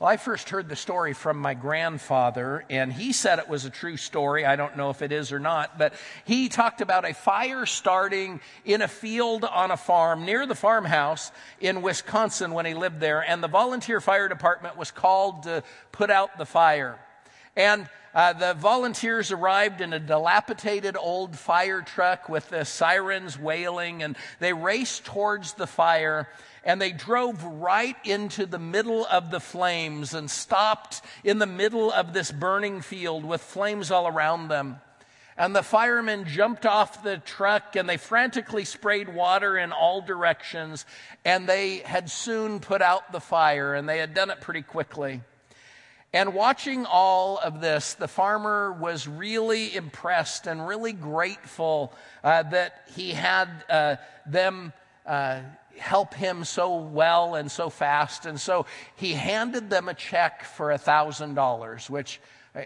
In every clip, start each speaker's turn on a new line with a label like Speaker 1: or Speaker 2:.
Speaker 1: Well, I first heard the story from my grandfather, and he said it was a true story. I don't know if it is or not, but he talked about a fire starting in a field on a farm near the farmhouse in Wisconsin when he lived there, and the volunteer fire department was called to put out the fire. And uh, the volunteers arrived in a dilapidated old fire truck with the sirens wailing, and they raced towards the fire and they drove right into the middle of the flames and stopped in the middle of this burning field with flames all around them. And the firemen jumped off the truck and they frantically sprayed water in all directions. And they had soon put out the fire and they had done it pretty quickly. And watching all of this, the farmer was really impressed and really grateful uh, that he had uh, them uh, help him so well and so fast. And so he handed them a check for a $1,000, which uh,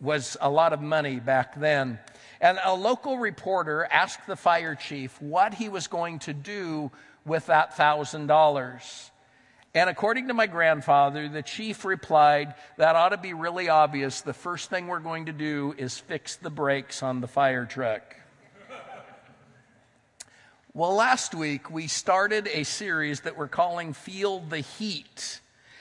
Speaker 1: was a lot of money back then. And a local reporter asked the fire chief what he was going to do with that $1,000. And according to my grandfather, the chief replied, That ought to be really obvious. The first thing we're going to do is fix the brakes on the fire truck. Well, last week we started a series that we're calling Feel the Heat.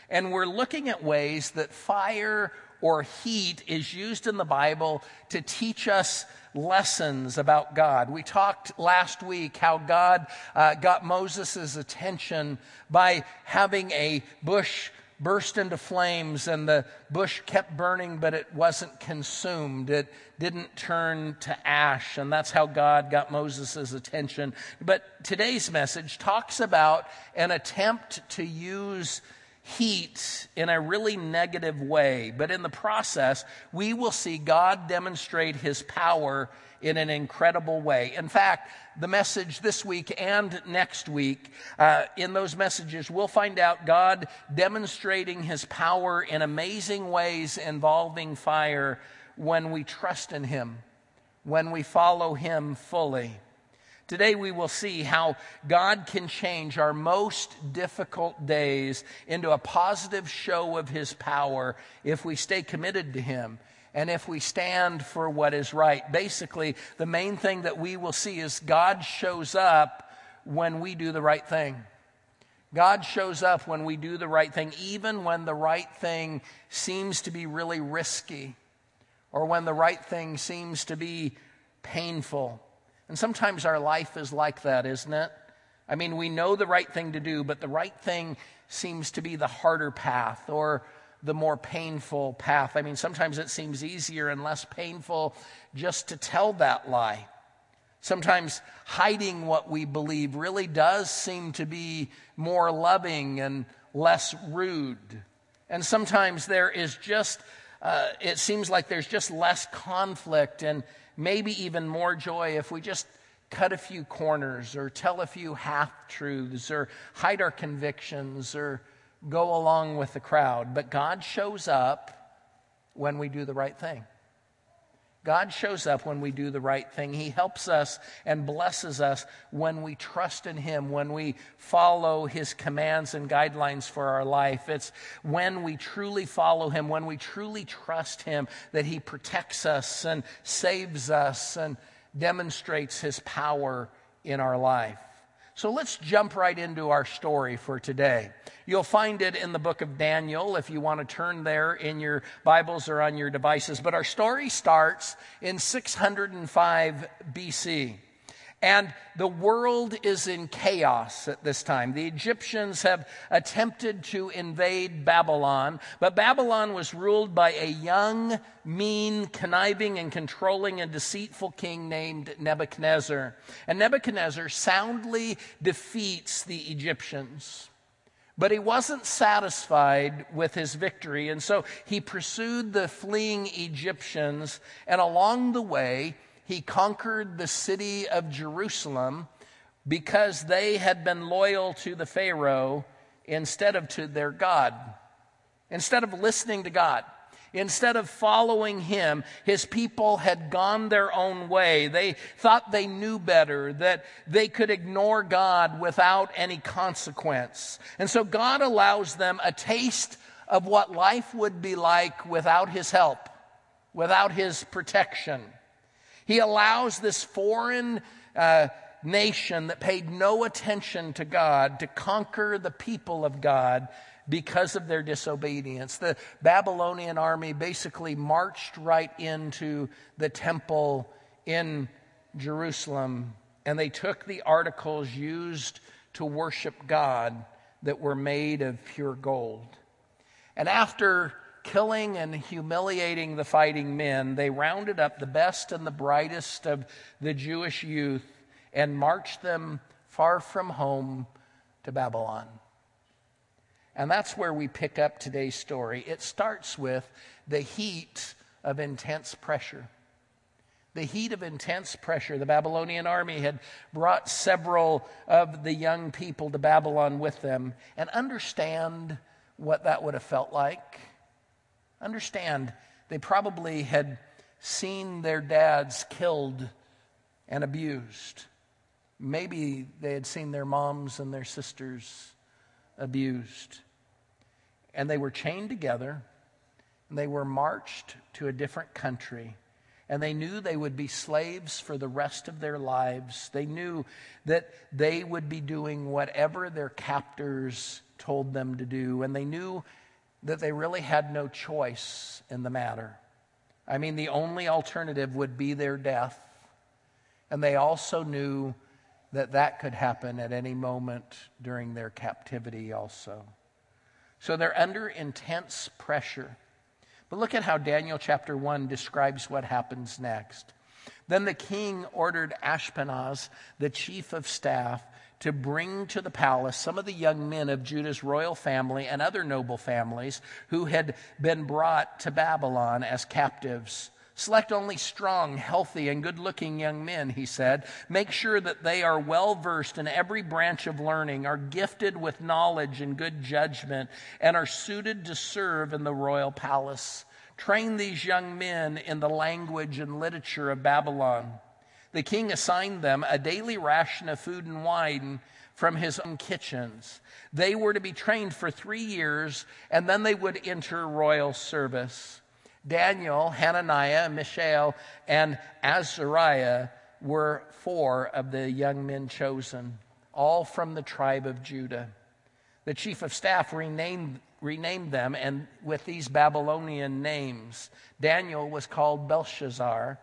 Speaker 1: And we're looking at ways that fire or heat is used in the Bible to teach us lessons about God. We talked last week how God uh, got Moses' attention by having a bush burst into flames and the bush kept burning, but it wasn't consumed. It didn't turn to ash. And that's how God got Moses' attention. But today's message talks about an attempt to use heat in a really negative way. But in the process, we will see God demonstrate his power in an incredible way. In fact, the message this week and next week, uh, in those messages, we'll find out God demonstrating his power in amazing ways involving fire when we trust in him, when we follow him fully. Today, we will see how God can change our most difficult days into a positive show of His power if we stay committed to Him and if we stand for what is right. Basically, the main thing that we will see is God shows up when we do the right thing. God shows up when we do the right thing, even when the right thing seems to be really risky or when the right thing seems to be painful. And sometimes our life is like that, isn't it? I mean, we know the right thing to do, but the right thing seems to be the harder path or the more painful path. I mean, sometimes it seems easier and less painful just to tell that lie. Sometimes hiding what we believe really does seem to be more loving and less rude. And sometimes there is just, uh, it seems like there's just less conflict and maybe even more joy if we just cut a few corners or tell a few half truths or hide our convictions or go along with the crowd, but God shows up when we do the right thing. God shows up when we do the right thing. He helps us and blesses us when we trust in Him, when we follow His commands and guidelines for our life. It's when we truly follow Him, when we truly trust Him, that He protects us and saves us and demonstrates His power in our life. So let's jump right into our story for today. You'll find it in the book of Daniel if you want to turn there in your Bibles or on your devices. But our story starts in 605 BC. And the world is in chaos at this time. The Egyptians have attempted to invade Babylon, but Babylon was ruled by a young, mean, conniving, and controlling and deceitful king named Nebuchadnezzar. And Nebuchadnezzar soundly defeats the Egyptians. But he wasn't satisfied with his victory, and so he pursued the fleeing Egyptians, and along the way, he conquered the city of Jerusalem because they had been loyal to the Pharaoh instead of to their God. Instead of listening to God, instead of following him, his people had gone their own way. They thought they knew better, that they could ignore God without any consequence. And so God allows them a taste of what life would be like without his help, without his protection. He allows this foreign uh, nation that paid no attention to God to conquer the people of God because of their disobedience. The Babylonian army basically marched right into the temple in Jerusalem and they took the articles used to worship God that were made of pure gold. And after killing and humiliating the fighting men, they rounded up the best and the brightest of the Jewish youth and marched them far from home to Babylon. And that's where we pick up today's story. It starts with the heat of intense pressure. The heat of intense pressure. The Babylonian army had brought several of the young people to Babylon with them. And understand what that would have felt like. Understand, they probably had seen their dads killed and abused. Maybe they had seen their moms and their sisters abused. And they were chained together, and they were marched to a different country. And they knew they would be slaves for the rest of their lives. They knew that they would be doing whatever their captors told them to do. And they knew that they really had no choice in the matter. I mean, the only alternative would be their death. And they also knew that that could happen at any moment during their captivity, also. So they're under intense pressure. But look at how Daniel chapter 1 describes what happens next. Then the king ordered Ashpenaz, the chief of staff, to bring to the palace some of the young men of Judah's royal family and other noble families who had been brought to Babylon as captives. Select only strong, healthy, and good looking young men, he said. Make sure that they are well versed in every branch of learning, are gifted with knowledge and good judgment, and are suited to serve in the royal palace. Train these young men in the language and literature of Babylon. The king assigned them a daily ration of food and wine from his own kitchens. They were to be trained for three years, and then they would enter royal service. Daniel, Hananiah, Mishael, and Azariah were four of the young men chosen, all from the tribe of Judah. The chief of staff renamed, renamed them and with these Babylonian names. Daniel was called Belshazzar.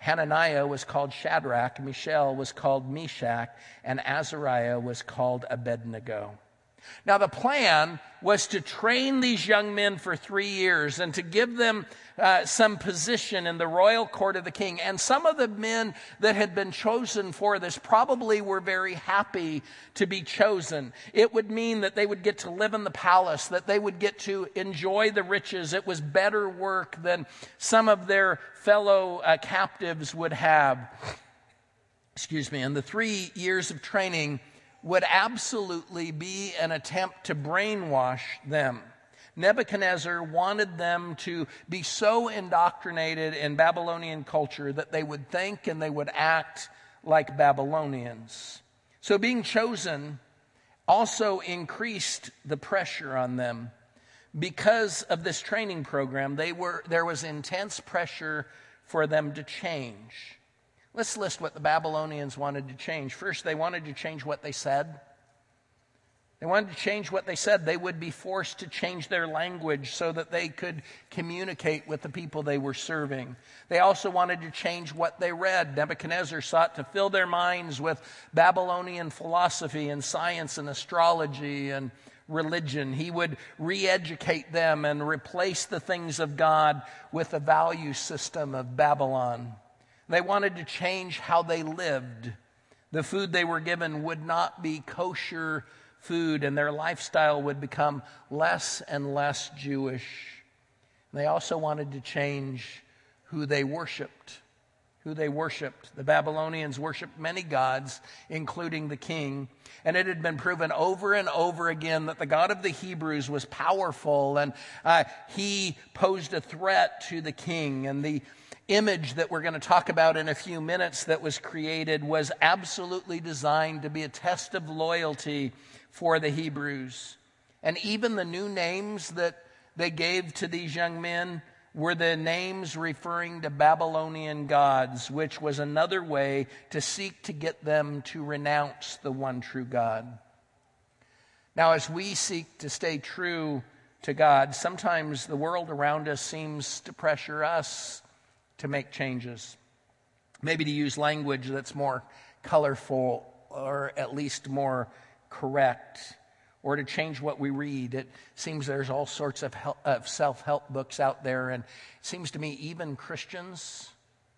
Speaker 1: Hananiah was called Shadrach, Mishael was called Meshach, and Azariah was called Abednego. Now, the plan was to train these young men for three years and to give them uh, some position in the royal court of the king. And some of the men that had been chosen for this probably were very happy to be chosen. It would mean that they would get to live in the palace, that they would get to enjoy the riches. It was better work than some of their fellow uh, captives would have. Excuse me. And the three years of training would absolutely be an attempt to brainwash them. Nebuchadnezzar wanted them to be so indoctrinated in Babylonian culture that they would think and they would act like Babylonians. So being chosen also increased the pressure on them. Because of this training program, they were, there was intense pressure for them to change. Let's list what the Babylonians wanted to change. First, they wanted to change what they said. They wanted to change what they said. They would be forced to change their language so that they could communicate with the people they were serving. They also wanted to change what they read. Nebuchadnezzar sought to fill their minds with Babylonian philosophy and science and astrology and religion. He would re educate them and replace the things of God with the value system of Babylon. They wanted to change how they lived. The food they were given would not be kosher food, and their lifestyle would become less and less Jewish. They also wanted to change who they worshiped. Who they worshiped. The Babylonians worshiped many gods, including the king. And it had been proven over and over again that the God of the Hebrews was powerful and uh, he posed a threat to the king. And the image that we're going to talk about in a few minutes that was created was absolutely designed to be a test of loyalty for the Hebrews. And even the new names that they gave to these young men were the names referring to Babylonian gods, which was another way to seek to get them to renounce the one true God. Now, as we seek to stay true to God, sometimes the world around us seems to pressure us to make changes. Maybe to use language that's more colorful or at least more correct or to change what we read. It seems there's all sorts of, of self help books out there, and it seems to me even Christians,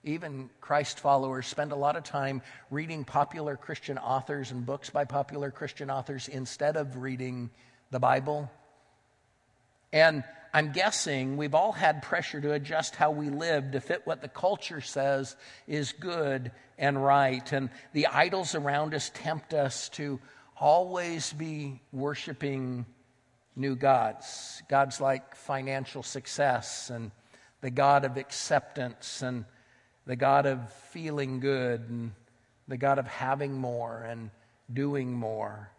Speaker 1: even Christ followers, spend a lot of time reading popular Christian authors and books by popular Christian authors instead of reading the Bible. And I'm guessing we've all had pressure to adjust how we live to fit what the culture says is good and right. And the idols around us tempt us to always be worshiping new gods. Gods like financial success and the God of acceptance and the God of feeling good and the God of having more and doing more.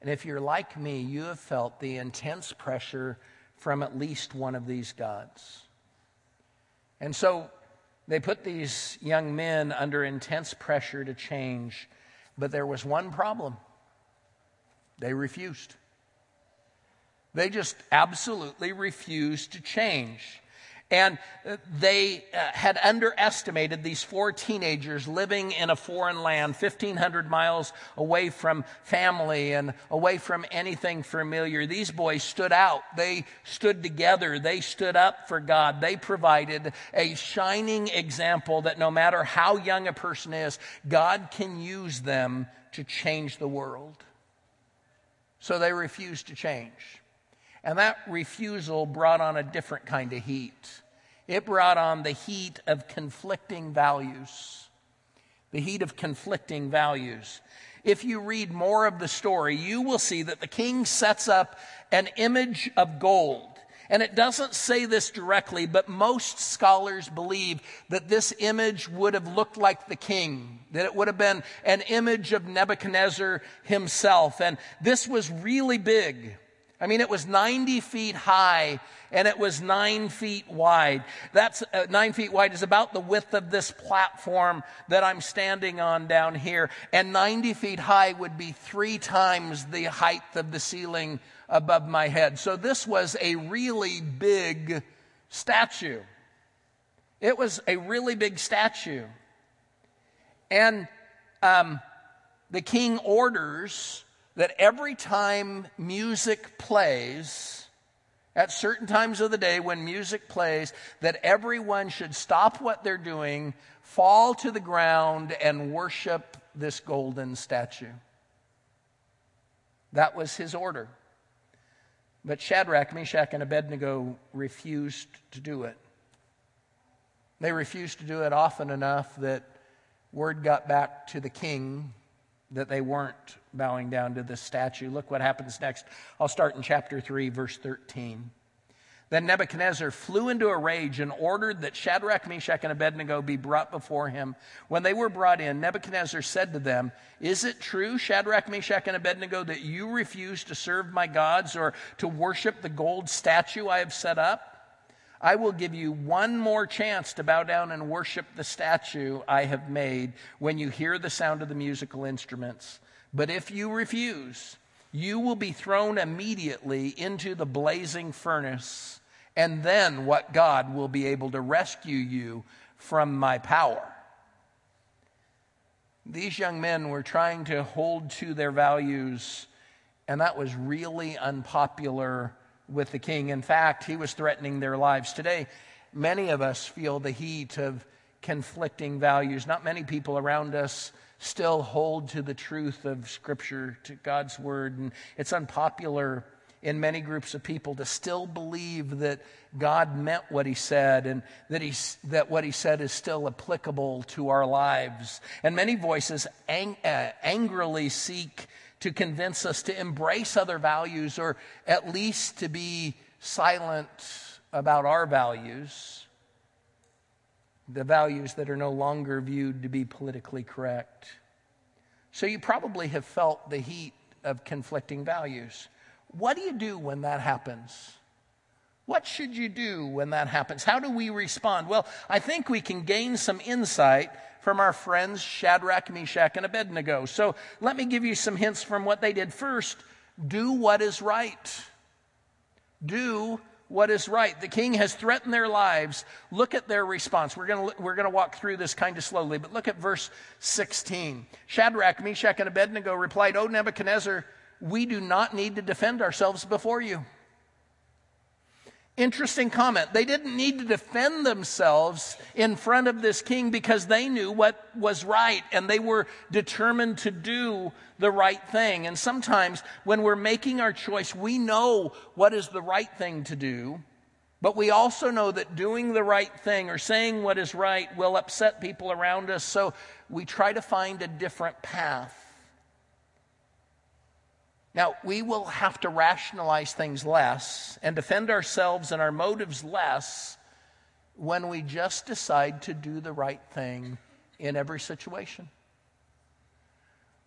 Speaker 1: And if you're like me, you have felt the intense pressure from at least one of these gods. And so they put these young men under intense pressure to change, but there was one problem. They refused. They just absolutely refused to change. And uh, they uh, had underestimated these four teenagers living in a foreign land, 1,500 miles away from family and away from anything familiar. These boys stood out. They stood together. They stood up for God. They provided a shining example that no matter how young a person is, God can use them to change the world. So they refused to change. And that refusal brought on a different kind of heat. It brought on the heat of conflicting values. The heat of conflicting values. If you read more of the story, you will see that the king sets up an image of gold and it doesn't say this directly, but most scholars believe that this image would have looked like the king, that it would have been an image of Nebuchadnezzar himself. And this was really big. I mean, it was 90 feet high and it was nine feet wide. That's uh, nine feet wide is about the width of this platform that I'm standing on down here. And 90 feet high would be three times the height of the ceiling above my head. So this was a really big statue. It was a really big statue. And um, the king orders that every time music plays, at certain times of the day when music plays, that everyone should stop what they're doing, fall to the ground, and worship this golden statue. That was his order. But Shadrach, Meshach, and Abednego refused to do it. They refused to do it often enough that word got back to the king that they weren't bowing down to the statue. Look what happens next. I'll start in chapter 3, verse 13. Then Nebuchadnezzar flew into a rage and ordered that Shadrach, Meshach, and Abednego be brought before him. When they were brought in, Nebuchadnezzar said to them, Is it true, Shadrach, Meshach, and Abednego, that you refuse to serve my gods or to worship the gold statue I have set up? I will give you one more chance to bow down and worship the statue I have made when you hear the sound of the musical instruments. But if you refuse, you will be thrown immediately into the blazing furnace and then what God will be able to rescue you from my power. These young men were trying to hold to their values, and that was really unpopular with the king. In fact, he was threatening their lives. Today, many of us feel the heat of conflicting values. Not many people around us still hold to the truth of Scripture, to God's Word, and it's unpopular in many groups of people to still believe that God meant what he said and that, he, that what he said is still applicable to our lives. And many voices ang- uh, angrily seek to convince us to embrace other values or at least to be silent about our values, the values that are no longer viewed to be politically correct. So you probably have felt the heat of conflicting values. What do you do when that happens? What should you do when that happens? How do we respond? Well, I think we can gain some insight from our friends Shadrach, Meshach, and Abednego. So let me give you some hints from what they did. First, do what is right. Do what is right. The king has threatened their lives. Look at their response. We're going we're gonna walk through this kind of slowly, but look at verse 16. Shadrach, Meshach, and Abednego replied, O Nebuchadnezzar, we do not need to defend ourselves before you. Interesting comment. They didn't need to defend themselves in front of this king because they knew what was right and they were determined to do the right thing. And sometimes when we're making our choice, we know what is the right thing to do, but we also know that doing the right thing or saying what is right will upset people around us. So we try to find a different path. Now, we will have to rationalize things less and defend ourselves and our motives less when we just decide to do the right thing in every situation.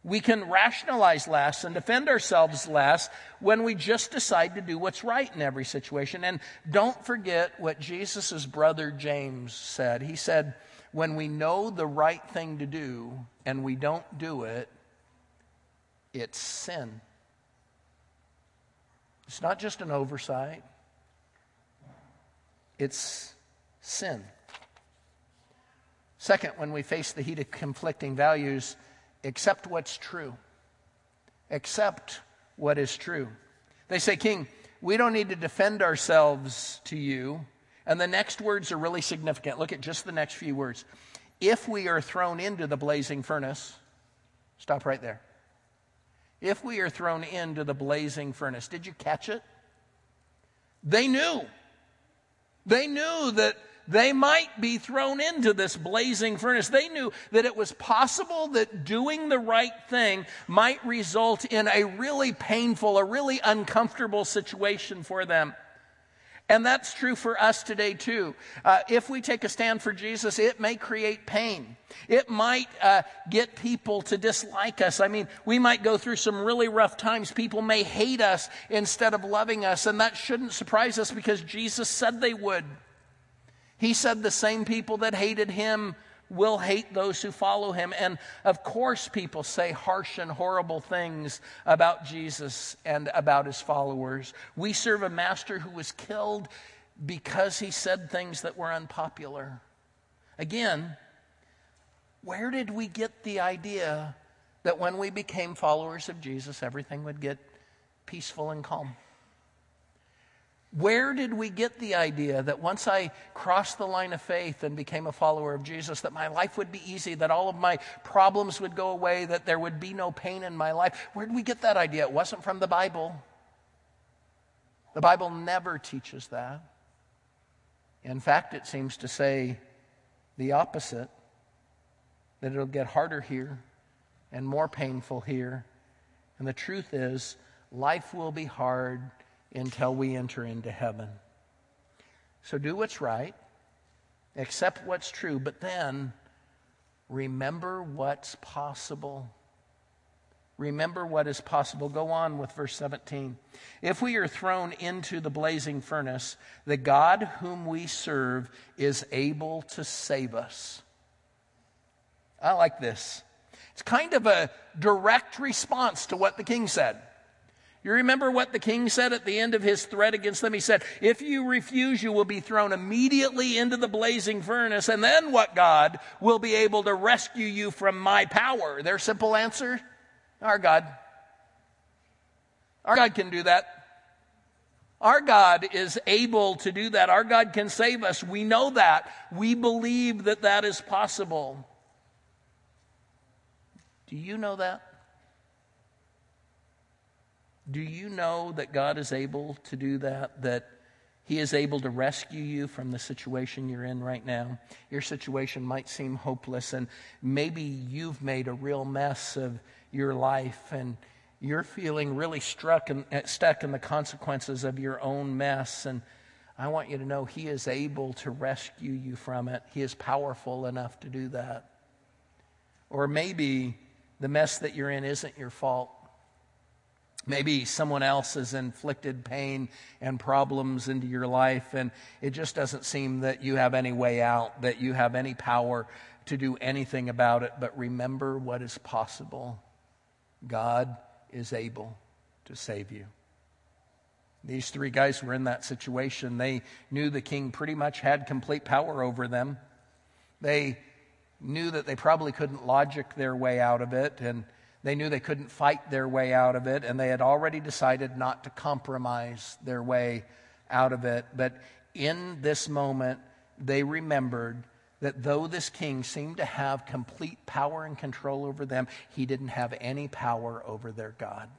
Speaker 1: We can rationalize less and defend ourselves less when we just decide to do what's right in every situation. And don't forget what Jesus' brother James said. He said, When we know the right thing to do and we don't do it, it's sin. It's not just an oversight, it's sin. Second, when we face the heat of conflicting values, accept what's true. Accept what is true. They say, King, we don't need to defend ourselves to you. And the next words are really significant. Look at just the next few words. If we are thrown into the blazing furnace, stop right there if we are thrown into the blazing furnace. Did you catch it? They knew. They knew that they might be thrown into this blazing furnace. They knew that it was possible that doing the right thing might result in a really painful, a really uncomfortable situation for them. And that's true for us today, too. Uh, if we take a stand for Jesus, it may create pain. It might uh, get people to dislike us. I mean, we might go through some really rough times. People may hate us instead of loving us, and that shouldn't surprise us because Jesus said they would. He said the same people that hated him will hate those who follow him. And of course, people say harsh and horrible things about Jesus and about his followers. We serve a master who was killed because he said things that were unpopular. Again, where did we get the idea that when we became followers of Jesus, everything would get peaceful and calm? Where did we get the idea that once I crossed the line of faith and became a follower of Jesus, that my life would be easy, that all of my problems would go away, that there would be no pain in my life? Where did we get that idea? It wasn't from the Bible. The Bible never teaches that. In fact, it seems to say the opposite that it'll get harder here and more painful here. And the truth is, life will be hard until we enter into heaven. So do what's right, accept what's true, but then remember what's possible. Remember what is possible. Go on with verse 17. If we are thrown into the blazing furnace, the God whom we serve is able to save us. I like this. It's kind of a direct response to what the king said. You remember what the king said at the end of his threat against them? He said, If you refuse, you will be thrown immediately into the blazing furnace, and then what God will be able to rescue you from my power? Their simple answer Our God. Our God can do that. Our God is able to do that. Our God can save us. We know that. We believe that that is possible. Do you know that? Do you know that God is able to do that? That He is able to rescue you from the situation you're in right now? Your situation might seem hopeless, and maybe you've made a real mess of your life, and you're feeling really struck and uh, stuck in the consequences of your own mess. And I want you to know He is able to rescue you from it. He is powerful enough to do that. Or maybe the mess that you're in isn't your fault Maybe someone else has inflicted pain and problems into your life, and it just doesn't seem that you have any way out, that you have any power to do anything about it. But remember what is possible God is able to save you. These three guys were in that situation. They knew the king pretty much had complete power over them. They knew that they probably couldn't logic their way out of it, and they knew they couldn't fight their way out of it, and they had already decided not to compromise their way out of it. But in this moment, they remembered that though this king seemed to have complete power and control over them, he didn't have any power over their God.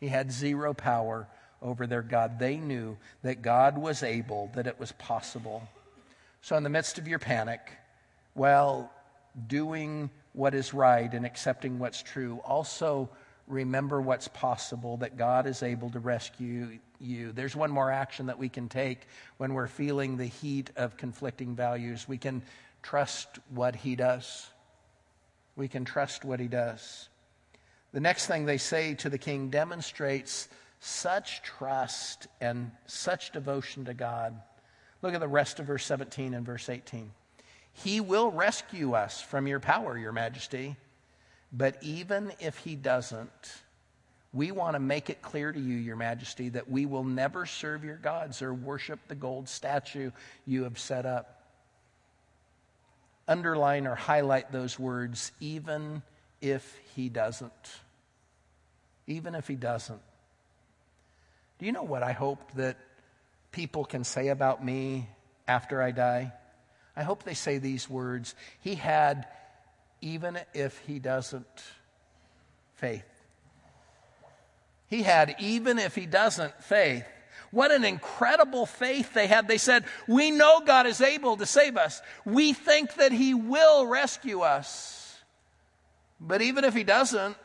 Speaker 1: He had zero power over their God. They knew that God was able, that it was possible. So, in the midst of your panic, well, doing what is right and accepting what's true. Also, remember what's possible, that God is able to rescue you. There's one more action that we can take when we're feeling the heat of conflicting values. We can trust what He does. We can trust what He does. The next thing they say to the king demonstrates such trust and such devotion to God. Look at the rest of verse 17 and verse 18. He will rescue us from your power, your majesty. But even if he doesn't, we want to make it clear to you, your majesty, that we will never serve your gods or worship the gold statue you have set up. Underline or highlight those words, even if he doesn't. Even if he doesn't. Do you know what I hope that people can say about me after I die? I hope they say these words. He had, even if he doesn't, faith. He had, even if he doesn't, faith. What an incredible faith they had. They said, We know God is able to save us. We think that He will rescue us. But even if He doesn't,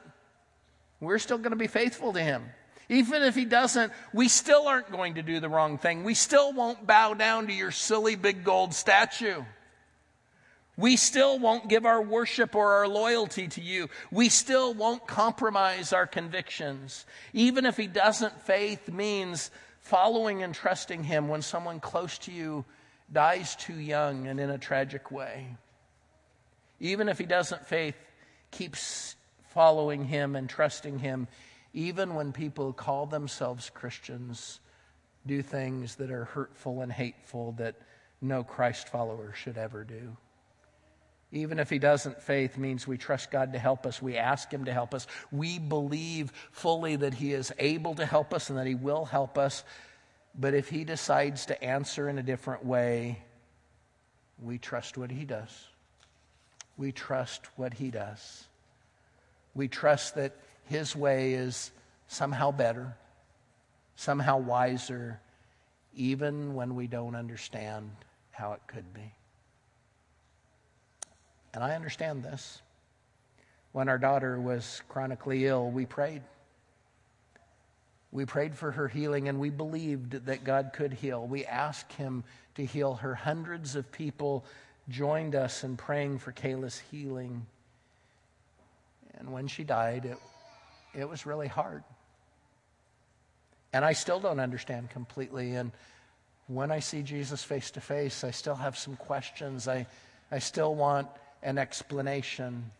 Speaker 1: we're still going to be faithful to Him. Even if he doesn't, we still aren't going to do the wrong thing. We still won't bow down to your silly big gold statue. We still won't give our worship or our loyalty to you. We still won't compromise our convictions. Even if he doesn't, faith means following and trusting him when someone close to you dies too young and in a tragic way. Even if he doesn't, faith keeps following him and trusting him even when people call themselves Christians, do things that are hurtful and hateful that no Christ follower should ever do. Even if he doesn't, faith means we trust God to help us. We ask him to help us. We believe fully that he is able to help us and that he will help us. But if he decides to answer in a different way, we trust what he does. We trust what he does. We trust that his way is somehow better, somehow wiser, even when we don't understand how it could be. And I understand this. When our daughter was chronically ill, we prayed. We prayed for her healing and we believed that God could heal. We asked Him to heal her. Hundreds of people joined us in praying for Kayla's healing. And when she died, it it was really hard. And I still don't understand completely. And when I see Jesus face to face, I still have some questions. I, I still want an explanation.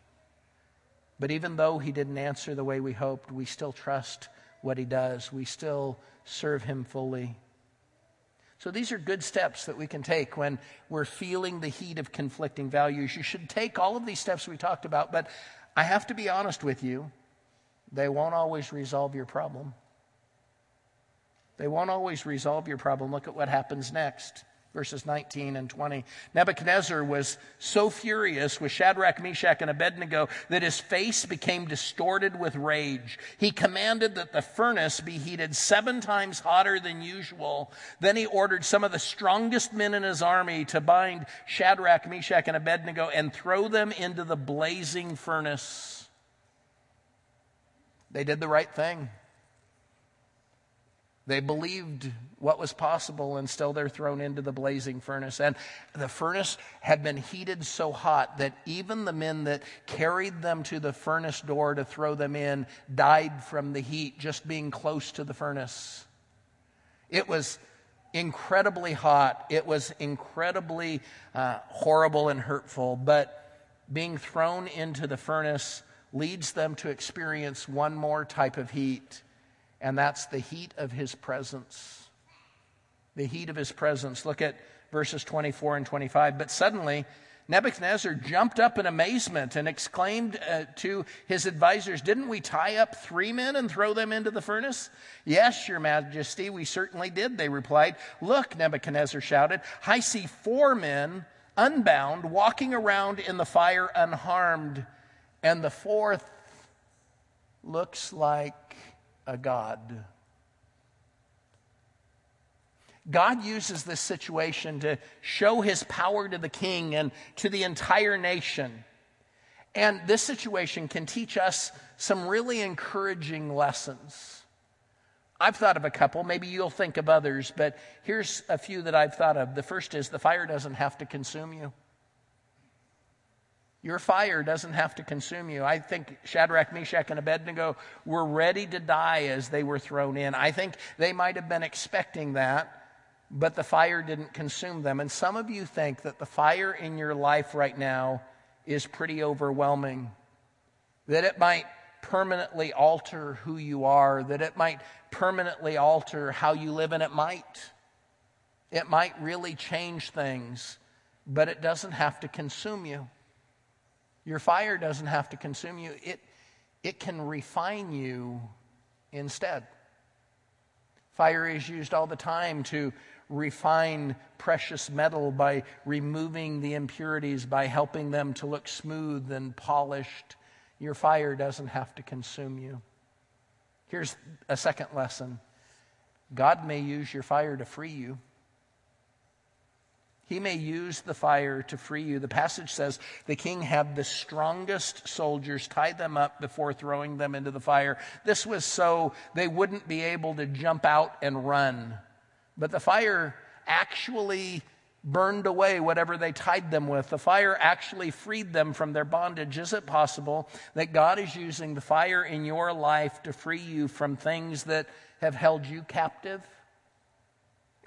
Speaker 1: But even though he didn't answer the way we hoped, we still trust what he does. We still serve him fully. So these are good steps that we can take when we're feeling the heat of conflicting values. You should take all of these steps we talked about, but I have to be honest with you. They won't always resolve your problem. They won't always resolve your problem. Look at what happens next. Verses 19 and 20. Nebuchadnezzar was so furious with Shadrach, Meshach, and Abednego that his face became distorted with rage. He commanded that the furnace be heated seven times hotter than usual. Then he ordered some of the strongest men in his army to bind Shadrach, Meshach, and Abednego and throw them into the blazing furnace. They did the right thing. They believed what was possible, and still they're thrown into the blazing furnace. And the furnace had been heated so hot that even the men that carried them to the furnace door to throw them in died from the heat just being close to the furnace. It was incredibly hot, it was incredibly uh, horrible and hurtful, but being thrown into the furnace leads them to experience one more type of heat and that's the heat of his presence. The heat of his presence. Look at verses 24 and 25. But suddenly, Nebuchadnezzar jumped up in amazement and exclaimed uh, to his advisors, Didn't we tie up three men and throw them into the furnace? Yes, your majesty, we certainly did, they replied. Look, Nebuchadnezzar shouted, I see four men unbound walking around in the fire unharmed, and the fourth looks like a God. God uses this situation to show his power to the king and to the entire nation. And this situation can teach us some really encouraging lessons. I've thought of a couple, maybe you'll think of others, but here's a few that I've thought of. The first is the fire doesn't have to consume you. Your fire doesn't have to consume you. I think Shadrach, Meshach, and Abednego were ready to die as they were thrown in. I think they might have been expecting that, but the fire didn't consume them. And some of you think that the fire in your life right now is pretty overwhelming, that it might permanently alter who you are, that it might permanently alter how you live, and it might. It might really change things, but it doesn't have to consume you. Your fire doesn't have to consume you, it, it can refine you instead. Fire is used all the time to refine precious metal by removing the impurities, by helping them to look smooth and polished. Your fire doesn't have to consume you. Here's a second lesson God may use your fire to free you. He may use the fire to free you. The passage says the king had the strongest soldiers tie them up before throwing them into the fire. This was so they wouldn't be able to jump out and run. But the fire actually burned away whatever they tied them with. The fire actually freed them from their bondage. Is it possible that God is using the fire in your life to free you from things that have held you captive?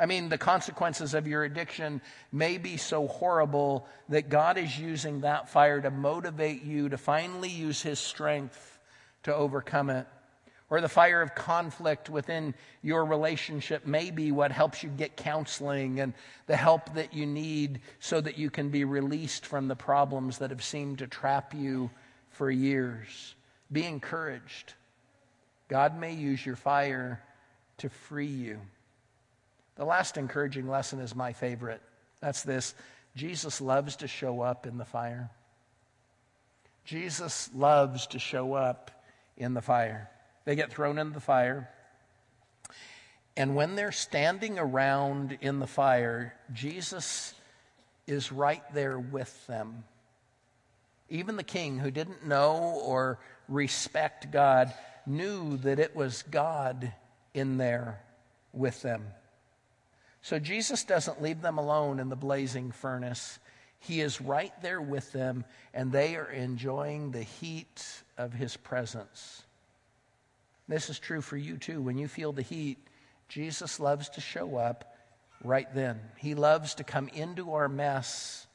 Speaker 1: I mean, the consequences of your addiction may be so horrible that God is using that fire to motivate you to finally use His strength to overcome it. Or the fire of conflict within your relationship may be what helps you get counseling and the help that you need so that you can be released from the problems that have seemed to trap you for years. Be encouraged. God may use your fire to free you. The last encouraging lesson is my favorite. That's this Jesus loves to show up in the fire. Jesus loves to show up in the fire. They get thrown in the fire. And when they're standing around in the fire, Jesus is right there with them. Even the king, who didn't know or respect God, knew that it was God in there with them. So Jesus doesn't leave them alone in the blazing furnace. He is right there with them, and they are enjoying the heat of his presence. This is true for you too. When you feel the heat, Jesus loves to show up right then. He loves to come into our mess.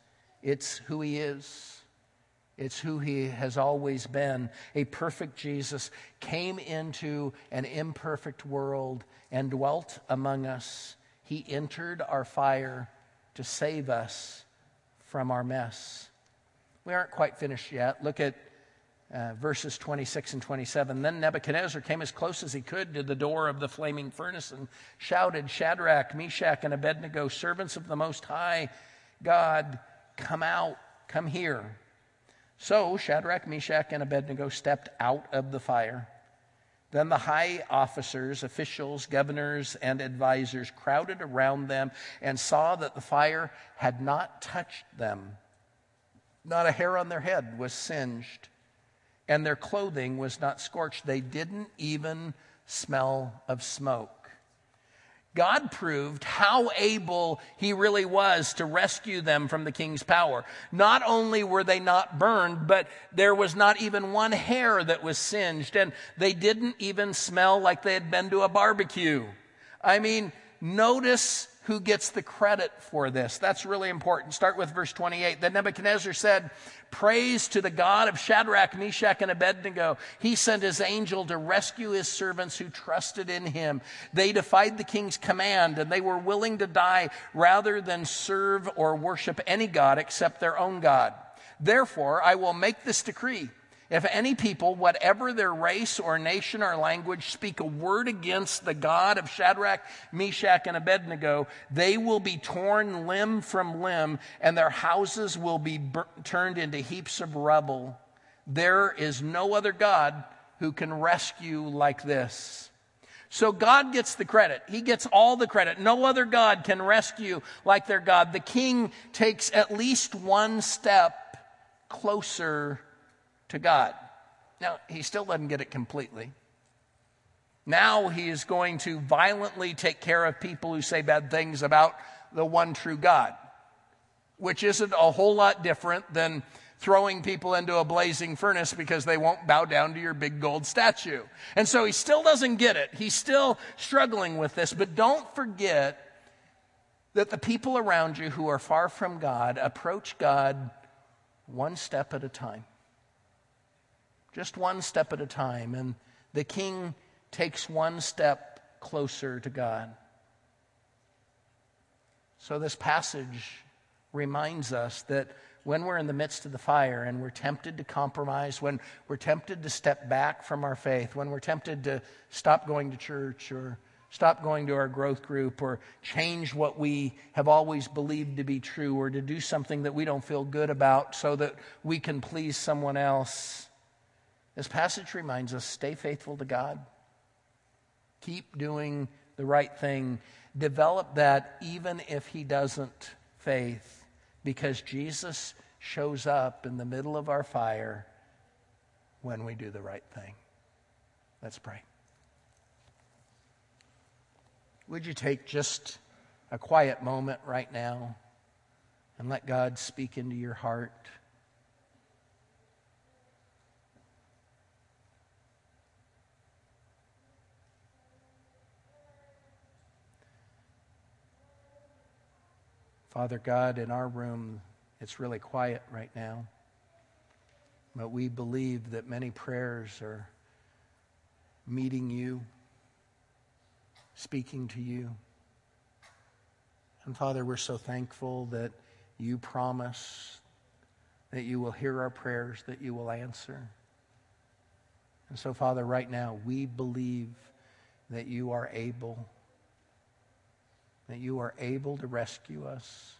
Speaker 1: It's who he is. It's who he has always been. A perfect Jesus came into an imperfect world and dwelt among us. He entered our fire to save us from our mess. We aren't quite finished yet. Look at uh, verses 26 and 27. Then Nebuchadnezzar came as close as he could to the door of the flaming furnace and shouted, Shadrach, Meshach, and Abednego, servants of the Most High God, come out, come here. So Shadrach, Meshach, and Abednego stepped out of the fire. Then the high officers, officials, governors, and advisers crowded around them and saw that the fire had not touched them. Not a hair on their head was singed, and their clothing was not scorched. They didn't even smell of smoke. God proved how able he really was to rescue them from the king's power. Not only were they not burned, but there was not even one hair that was singed, and they didn't even smell like they had been to a barbecue. I mean, notice who gets the credit for this. That's really important. Start with verse 28. Then Nebuchadnezzar said, Praise to the God of Shadrach, Meshach, and Abednego. He sent his angel to rescue his servants who trusted in him. They defied the king's command and they were willing to die rather than serve or worship any God except their own God. Therefore, I will make this decree. If any people, whatever their race or nation or language, speak a word against the God of Shadrach, Meshach, and Abednego, they will be torn limb from limb, and their houses will be bur- turned into heaps of rubble. There is no other God who can rescue like this. So God gets the credit. He gets all the credit. No other God can rescue like their God. The king takes at least one step closer to God. Now, he still doesn't get it completely. Now he is going to violently take care of people who say bad things about the one true God, which isn't a whole lot different than throwing people into a blazing furnace because they won't bow down to your big gold statue. And so he still doesn't get it. He's still struggling with this. But don't forget that the people around you who are far from God approach God one step at a time just one step at a time. And the king takes one step closer to God. So, this passage reminds us that when we're in the midst of the fire and we're tempted to compromise, when we're tempted to step back from our faith, when we're tempted to stop going to church or stop going to our growth group or change what we have always believed to be true or to do something that we don't feel good about so that we can please someone else, this passage reminds us stay faithful to God. Keep doing the right thing. Develop that even if He doesn't faith, because Jesus shows up in the middle of our fire when we do the right thing. Let's pray. Would you take just a quiet moment right now and let God speak into your heart? Father God, in our room, it's really quiet right now. But we believe that many prayers are meeting you, speaking to you. And Father, we're so thankful that you promise that you will hear our prayers, that you will answer. And so, Father, right now, we believe that you are able that you are able to rescue us,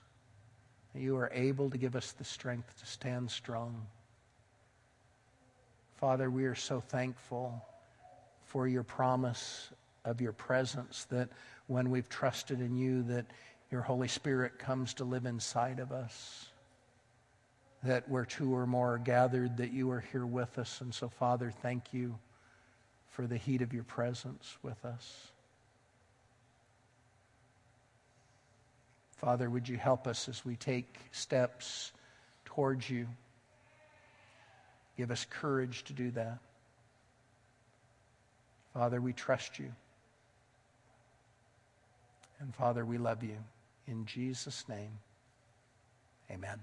Speaker 1: that you are able to give us the strength to stand strong. Father, we are so thankful for your promise of your presence that when we've trusted in you that your Holy Spirit comes to live inside of us. That where two or more are gathered, that you are here with us. And so, Father, thank you for the heat of your presence with us. Father, would you help us as we take steps towards you? Give us courage to do that. Father, we trust you. And Father, we love you. In Jesus' name, amen.